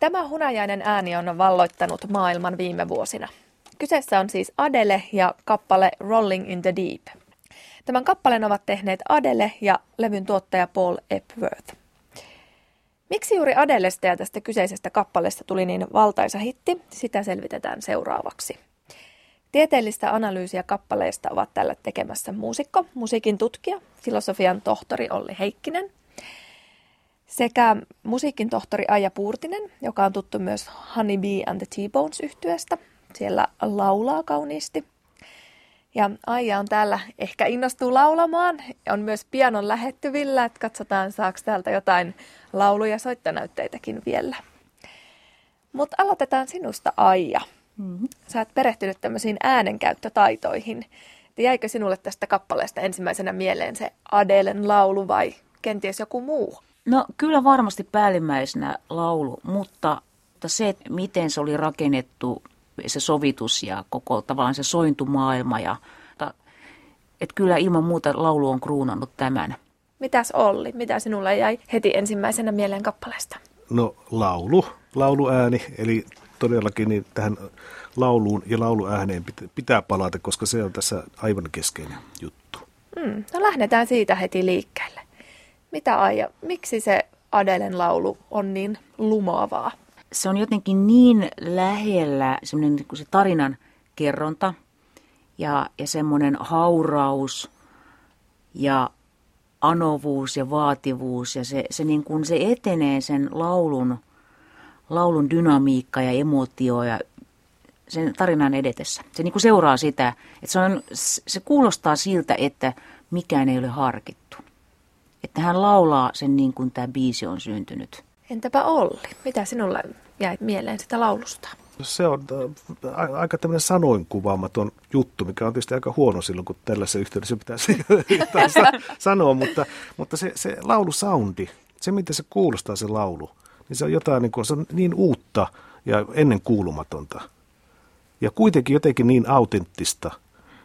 Tämä hunajainen ääni on valloittanut maailman viime vuosina. Kyseessä on siis Adele ja kappale Rolling in the Deep. Tämän kappaleen ovat tehneet Adele ja levyn tuottaja Paul Epworth. Miksi juuri Adelesta ja tästä kyseisestä kappaleesta tuli niin valtaisa hitti, sitä selvitetään seuraavaksi. Tieteellistä analyysiä kappaleesta ovat tällä tekemässä muusikko, musiikin tutkija, filosofian tohtori Olli Heikkinen sekä musiikin tohtori Aija Puurtinen, joka on tuttu myös Honey Bee and the T-Bones yhtyeestä. Siellä laulaa kauniisti. Ja Aija on täällä, ehkä innostuu laulamaan. On myös pianon lähettyvillä, että katsotaan saako täältä jotain laulu- ja soittonäytteitäkin vielä. Mutta aloitetaan sinusta Aija. Mm-hmm. Sä oot perehtynyt tämmöisiin äänenkäyttötaitoihin. Jäikö sinulle tästä kappaleesta ensimmäisenä mieleen se Adelen laulu vai kenties joku muu? No kyllä varmasti päällimmäisenä laulu, mutta, se, että miten se oli rakennettu, se sovitus ja koko tavallaan se sointumaailma ja että kyllä ilman muuta laulu on kruunannut tämän. Mitäs Olli, mitä sinulle jäi heti ensimmäisenä mieleen kappaleesta? No laulu, lauluääni, eli todellakin niin tähän lauluun ja lauluääneen pitää palata, koska se on tässä aivan keskeinen juttu. Mm, no lähdetään siitä heti liikkeelle. Mitä Aija, miksi se Adelen laulu on niin lumoavaa? Se on jotenkin niin lähellä semmoinen niin se tarinan kerronta ja, ja semmoinen hauraus ja anovuus ja vaativuus ja se, se, niin kuin se etenee sen laulun, laulun dynamiikka ja emotio ja sen tarinan edetessä. Se niin kuin seuraa sitä, että se, on, se kuulostaa siltä, että mikään ei ole harkittu. Että hän laulaa sen niin kuin tämä biisi on syntynyt. Entäpä Olli, mitä sinulle jäi mieleen sitä laulusta? Se on äh, aika tämmöinen sanoin kuvaamaton juttu, mikä on tietysti aika huono silloin, kun tällaisessa yhteydessä pitäisi sanoa, mutta, mutta se, se laulusoundi, se miten se kuulostaa se laulu, niin se on jotain niin, kuin, se on niin uutta ja ennen kuulumatonta. Ja kuitenkin jotenkin niin autenttista –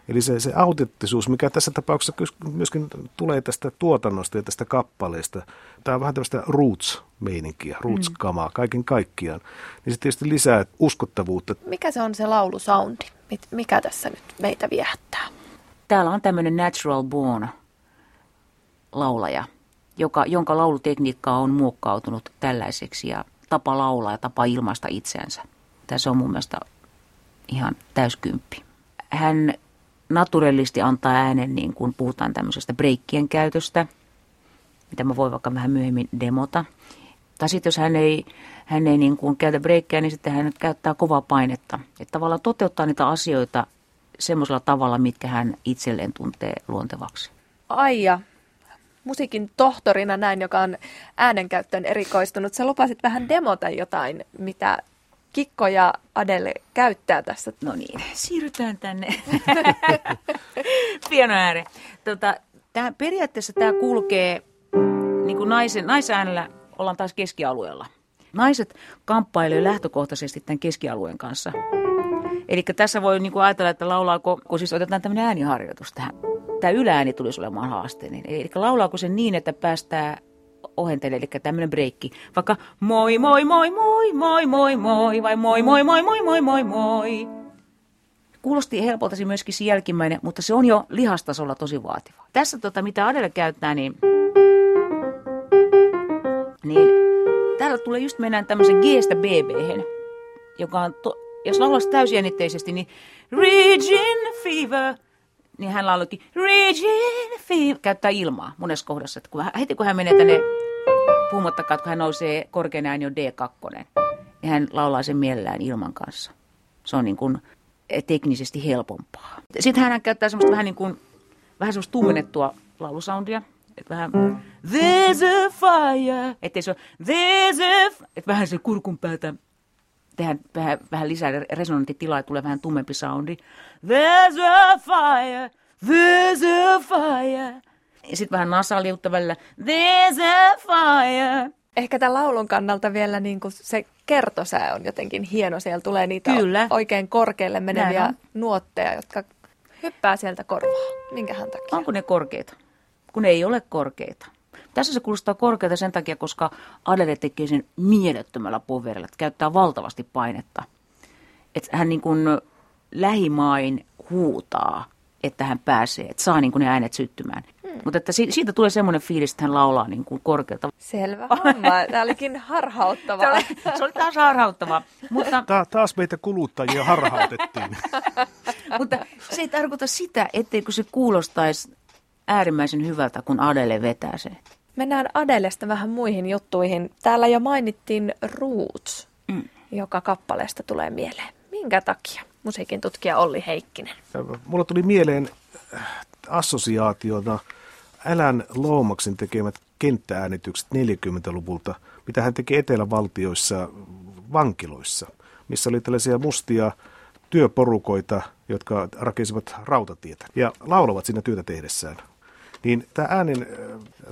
Eli se, se autenttisuus, mikä tässä tapauksessa myöskin tulee tästä tuotannosta ja tästä kappaleesta, tämä on vähän tämmöistä roots-meininkiä, roots-kamaa kaiken kaikkiaan, niin se tietysti lisää uskottavuutta. Mikä se on se laulusoundi? Mikä tässä nyt meitä viehättää? Täällä on tämmöinen natural born laulaja, joka, jonka laulutekniikka on muokkautunut tällaiseksi ja tapa laulaa ja tapa ilmaista itseänsä. Tässä on mun mielestä ihan täyskymppi. Hän naturellisti antaa äänen, niin kun puhutaan tämmöisestä breikkien käytöstä, mitä mä voin vaikka vähän myöhemmin demota. Tai sitten jos hän ei, hän ei niin kuin käytä breikkejä, niin sitten hän käyttää kovaa painetta. Että tavallaan toteuttaa niitä asioita semmoisella tavalla, mitkä hän itselleen tuntee luontevaksi. Aija, musiikin tohtorina näin, joka on äänenkäyttöön erikoistunut. Sä lupasit vähän demota jotain, mitä Kikko ja Adele käyttää tässä. No niin, siirrytään tänne piano ääreen. Tota, tää, periaatteessa tämä kulkee niin kuin naisen, naisäänellä ollaan taas keskialueella. Naiset kamppailee lähtökohtaisesti tämän keskialueen kanssa. Eli tässä voi niin kuin ajatella, että laulaako, kun siis otetaan tämmöinen ääniharjoitus tähän. Tämä yläääni tulisi olemaan haasteinen. Eli laulaako se niin, että päästään ohentele, eli tämmöinen breikki. Vaikka moi moi moi moi moi moi moi vai moi moi moi moi moi moi moi. Kuulosti helpolta myöskin se jälkimmäinen, mutta se on jo lihastasolla tosi vaativa. Tässä tota, mitä Adele käyttää, niin, niin täällä tulee just mennään tämmöisen G-stä bb joka on, to, jos laulaisi täysjännitteisesti, niin Region Fever – niin hän lauloikin Regine Fever, käyttää ilmaa monessa kohdassa. Että kun hän, heti kun hän menee tänne, puhumattakaan, kun hän nousee korkein ääni on D2, niin hän laulaa sen mielellään ilman kanssa. Se on niin kuin eh, teknisesti helpompaa. Sitten hän käyttää semmoista vähän niin kuin, vähän semmoista tummennettua laulusoundia. Että vähän There's a fire. Että se on There's a Että vähän se kurkun päältä tehdään vähän, vähän lisää resonanttitilaa ja tulee vähän tummempi soundi. There's a fire, there's a fire. Ja sitten vähän nasaliutta välillä. There's a fire. Ehkä tämän laulun kannalta vielä niin kuin se kertosää on jotenkin hieno. Siellä tulee niitä Kyllä. oikein korkealle meneviä nuotteja, jotka hyppää sieltä korvaa. Minkähän takia? Onko ne korkeita? Kun ne ei ole korkeita. Tässä se kuulostaa korkealta sen takia, koska Adele tekee sen mielettömällä poverilla, että käyttää valtavasti painetta. Että hän niin kuin lähimain huutaa, että hän pääsee, että saa niin kuin ne äänet syttymään. Hmm. Mutta että siitä tulee semmoinen fiilis, että hän laulaa niin kuin korkealta. Selvä homma. Tämä olikin harhauttava. Se oli, se oli taas harhauttava. Mutta, Ta- taas meitä kuluttajia harhautettiin. mutta se ei tarkoita sitä, etteikö se kuulostaisi äärimmäisen hyvältä, kun Adele vetää se. Mennään Adelesta vähän muihin juttuihin. Täällä jo mainittiin Roots, mm. joka kappaleesta tulee mieleen. Minkä takia? Musiikin tutkija Olli Heikkinen. Mulla tuli mieleen äh, assosiaationa Älän Loomaksen tekemät kenttääänitykset 40-luvulta, mitä hän teki etelävaltioissa vankiloissa, missä oli tällaisia mustia työporukoita, jotka rakensivat rautatietä ja laulavat siinä työtä tehdessään. Niin tämä äänen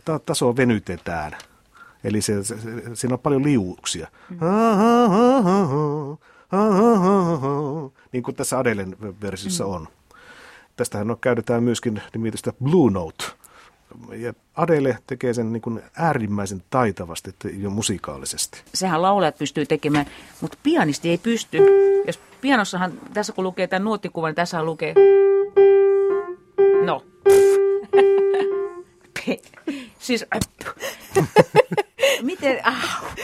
äh, taso venytetään. Eli se, se, se, siinä on paljon liuuksia. Mm. Niin kuin tässä Adelen versiossa mm. on. Tästähän on, käytetään myöskin nimitystä Blue Note. Ja Adele tekee sen niin kuin äärimmäisen taitavasti jo musikaalisesti. Sehän laulajat pystyy tekemään, mutta pianisti ei pysty. Jos pianossahan, tässä kun lukee tämän nuottikuvan, niin tässä lukee... siis... Miten... Ah.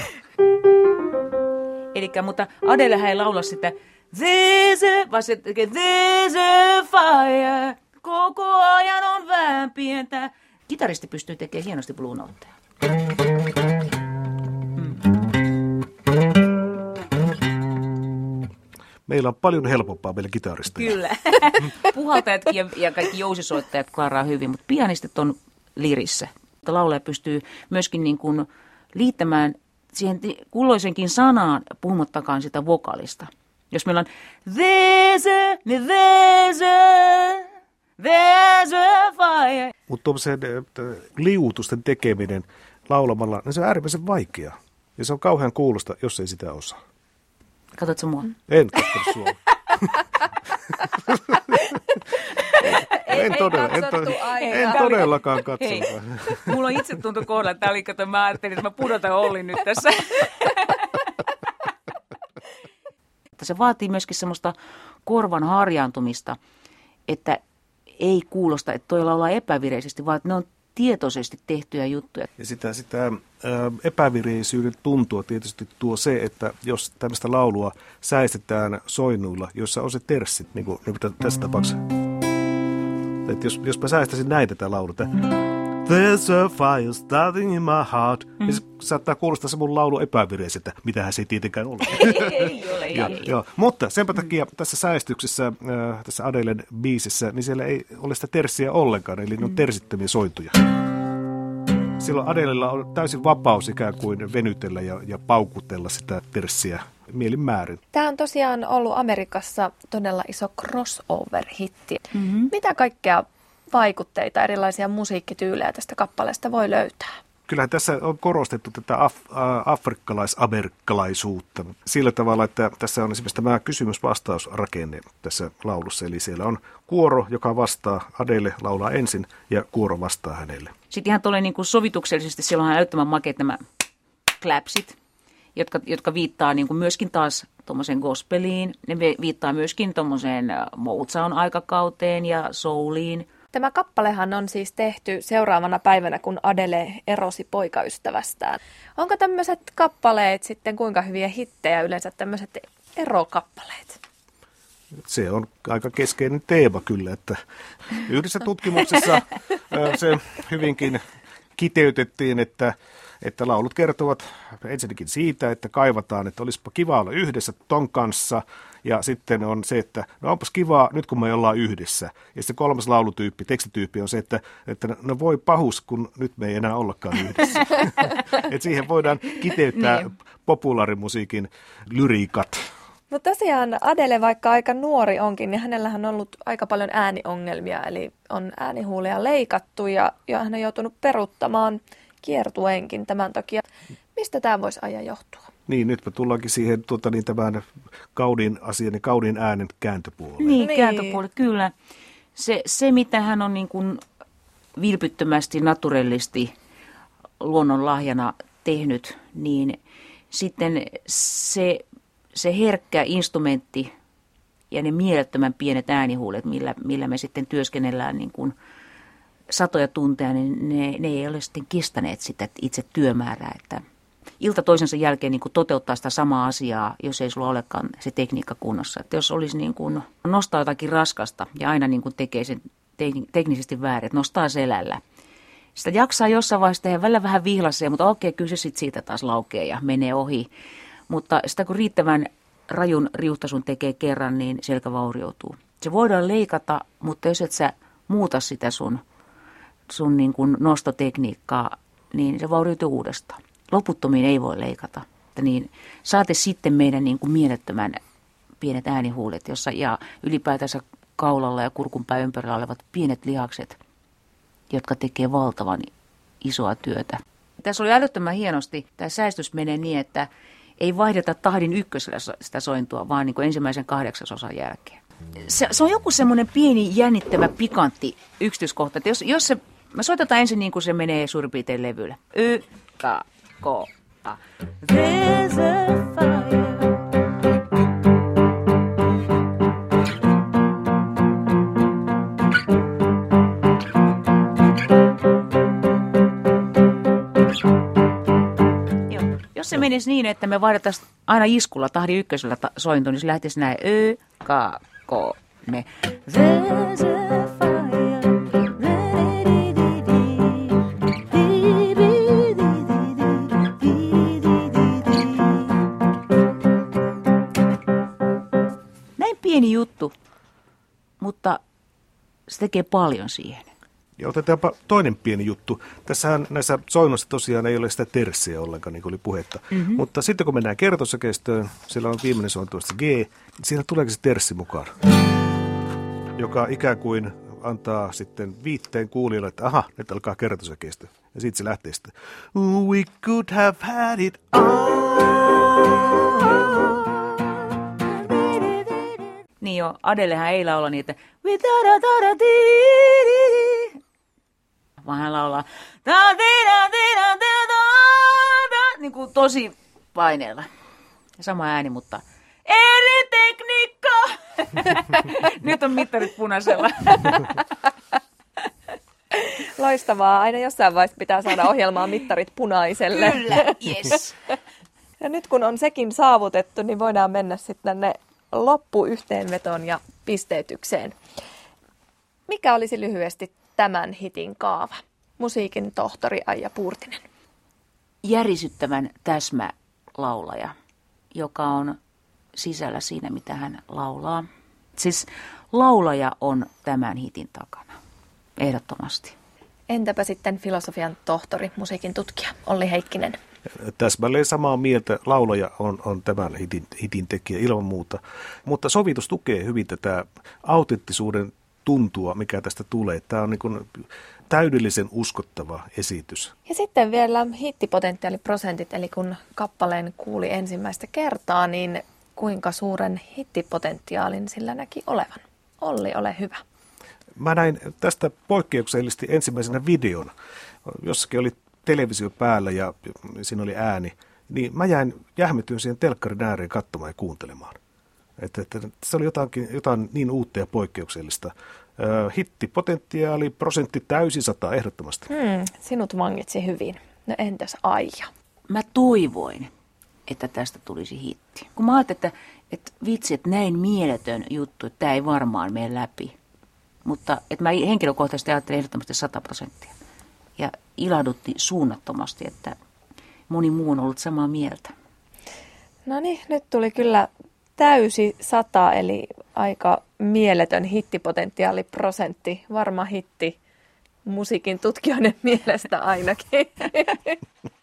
Elikkä, mutta Adele ei laula sitä There's a, vaan se tekee There's a fire. Koko ajan on vähän pientä. Kitaristi pystyy tekemään hienosti blue noteja. Meillä on paljon helpompaa meille kitarista. Kyllä. Puhaltajat ja, ja kaikki jousisoittajat klaraa hyvin, mutta pianistit on lirissä. Laulaja pystyy myöskin niin kuin liittämään siihen kulloisenkin sanaan, puhumattakaan sitä vokalista. Jos meillä on there's a, there's a, there's a fire. Mutta tuommoisen liuutusten tekeminen laulamalla, niin se on äärimmäisen vaikeaa. Ja se on kauhean kuulosta, jos ei sitä osaa. Katsotko mua? En katso sua. ei, en, todella, en, to, en todellakaan katso. Hei, mulla on itse tuntu kohdalla, että oli, kato, mä ajattelin, että mä pudotan Olli nyt tässä. se vaatii myöskin semmoista korvan harjaantumista, että ei kuulosta, että toi laulaa epävireisesti, vaan että ne on tietoisesti tehtyjä juttuja. Ja sitä, sitä epävireisyyden tuntua tietysti tuo se, että jos tämmöistä laulua säistetään soinuilla, jossa on se terssi, niin kuin, niin kuin tässä tapauksessa. Että jos, jos mä säästäisin näitä tätä lauluta, There's a fire starting in my heart. Mm. Ja se saattaa kuulostaa se mun laulu epävireiseltä, mitähän se ei tietenkään ole. ei ole, ja, ei. Joo. Mutta senpä takia tässä säästyksessä, äh, tässä Adelen biisissä, niin siellä ei ole sitä terssiä ollenkaan, eli ne on mm. tersittömiä sointuja. Silloin Adelella on täysin vapaus ikään kuin venytellä ja, ja paukutella sitä terssiä mielin määrin. Tämä on tosiaan ollut Amerikassa todella iso crossover-hitti. Mm-hmm. Mitä kaikkea vaikutteita, erilaisia musiikkityylejä tästä kappaleesta voi löytää? Kyllähän tässä on korostettu tätä af- afrikkalais-amerikkalaisuutta sillä tavalla, että tässä on esimerkiksi tämä kysymys-vastausrakenne tässä laulussa. Eli siellä on kuoro, joka vastaa Adele, laulaa ensin ja kuoro vastaa hänelle. Sitten ihan tulee niin kuin sovituksellisesti, siellä on älyttömän makeat nämä clapsit, jotka, jotka viittaa niin kuin myöskin taas tuommoiseen gospeliin. Ne viittaa myöskin tuommoiseen Motown-aikakauteen ja souliin – Tämä kappalehan on siis tehty seuraavana päivänä, kun Adele erosi poikaystävästään. Onko tämmöiset kappaleet sitten kuinka hyviä hittejä yleensä tämmöiset erokappaleet? Se on aika keskeinen teema kyllä, että yhdessä tutkimuksessa se hyvinkin kiteytettiin, että että laulut kertovat ensinnäkin siitä, että kaivataan, että olisipa kiva olla yhdessä ton kanssa, ja sitten on se, että no onpas kivaa nyt kun me ollaan yhdessä. Ja sitten kolmas laulutyyppi, tekstityyppi on se, että, että no voi pahus, kun nyt me ei enää ollakaan yhdessä. Et siihen voidaan kiteyttää niin. populaarimusiikin lyriikat. Mutta tosiaan Adele, vaikka aika nuori onkin, niin hänellähän on ollut aika paljon ääniongelmia, eli on äänihuulia leikattu ja, ja hän on joutunut peruuttamaan kiertueenkin tämän takia. Mistä tämä voisi ajan johtua? Niin, nyt me tullaankin siihen tuota, niin tämän kaudin asian ja kaudin äänen kääntöpuolelle. Niin, niin. kääntöpuolelle, kyllä. Se, se, mitä hän on niin kuin vilpittömästi, naturellisti luonnon lahjana tehnyt, niin sitten se, se herkkä instrumentti ja ne mielettömän pienet äänihuulet, millä, millä me sitten työskennellään niin kuin satoja tunteja, niin ne, ne ei ole sitten kestäneet sitä itse työmäärää, että ilta toisensa jälkeen niin kuin toteuttaa sitä samaa asiaa, jos ei sulla olekaan se tekniikka kunnossa. Että jos olisi niin kuin nostaa jotakin raskasta ja aina niin kuin tekee sen teknisesti väärin, että nostaa selällä. Sitä jaksaa jossain vaiheessa tehdä välillä vähän vihlasee, mutta okei, kyllä se sitten siitä taas laukee ja menee ohi. Mutta sitä kun riittävän rajun riuhtasun tekee kerran, niin selkä vaurioituu. Se voidaan leikata, mutta jos et sä muuta sitä sun, sun niin kuin nostotekniikkaa, niin se vaurioituu uudestaan. Loputtomiin ei voi leikata. Niin, saate sitten meidän niin kuin mielettömän pienet äänihuulet, jossa, ja ylipäätänsä kaulalla ja kurkunpää ympärillä olevat pienet lihakset, jotka tekee valtavan isoa työtä. Tässä oli älyttömän hienosti. Tämä säästys menee niin, että ei vaihdeta tahdin ykkösellä sitä sointua, vaan niin kuin ensimmäisen kahdeksasosan jälkeen. Se, se on joku semmoinen pieni jännittävä pikantti yksityiskohta, jos, jos se, me soitetaan ensin niin kuin se menee suurin piirtein levyllä. Y, K, K, A. There's a fire. Menisi niin, että me vaihdettaisiin aina iskulla tahdi ykkösellä ta- sointu, niin se lähtisi näin Ö, K, K, me. Näin pieni juttu, mutta se tekee paljon siihen. Ja otetaanpa toinen pieni juttu. Tässähän näissä soinnoissa tosiaan ei ole sitä terssiä ollenkaan, niin kuin oli puhetta. Mm-hmm. Mutta sitten kun mennään kertosäkeistöön, siellä on viimeinen sointu G, niin siinä tuleekin se terssi mukaan. Joka ikään kuin antaa sitten viitteen kuulijoille, että aha, nyt alkaa kertosäkeistö. Ja sitten se lähtee sitten. We could have had it all. Niin jo, Adelehän ei laula niitä. Vaan hän laulaa niin kuin tosi paineella. Sama ääni, mutta eri tekniikka. Nyt on mittarit punaisella. Loistavaa. Aina jossain vaiheessa pitää saada ohjelmaan mittarit punaiselle. Kyllä, yes. Ja nyt kun on sekin saavutettu, niin voidaan mennä sitten tänne loppuyhteenvetoon ja pisteytykseen. Mikä olisi lyhyesti tämän hitin kaava? Musiikin tohtori Aija Puurtinen. Järisyttävän täsmälaulaja, joka on sisällä siinä, mitä hän laulaa. Siis laulaja on tämän hitin takana, ehdottomasti. Entäpä sitten filosofian tohtori, musiikin tutkija Olli Heikkinen? Täsmälleen samaa mieltä. Laulaja on, on tämän hitin, hitin tekijä ilman muuta. Mutta sovitus tukee hyvin tätä autenttisuuden tuntua, mikä tästä tulee. Tämä on niin kuin täydellisen uskottava esitys. Ja sitten vielä hittipotentiaaliprosentit, eli kun kappaleen kuuli ensimmäistä kertaa, niin kuinka suuren hittipotentiaalin sillä näki olevan? Olli, ole hyvä. Mä näin tästä poikkeuksellisesti ensimmäisenä videon. Jossakin oli televisio päällä ja siinä oli ääni. Niin mä jäin jähmettyyn siihen telkkarin ääreen katsomaan ja kuuntelemaan. Että, että se oli jotakin, jotain niin uutta ja poikkeuksellista. hittipotentiaali, prosentti täysi sata ehdottomasti. Hmm, sinut vangitsi hyvin. No entäs Aija? Mä toivoin, että tästä tulisi hitti. Kun mä ajattelin, että, että vitsi, että näin mieletön juttu, että tämä ei varmaan mene läpi. Mutta että mä henkilökohtaisesti ajattelin ehdottomasti 100 prosenttia. Ja ilahdutti suunnattomasti, että moni muu on ollut samaa mieltä. No niin, nyt tuli kyllä täysi sata, eli aika mieletön hittipotentiaali prosentti. Varma hitti musiikin tutkijoiden mielestä ainakin.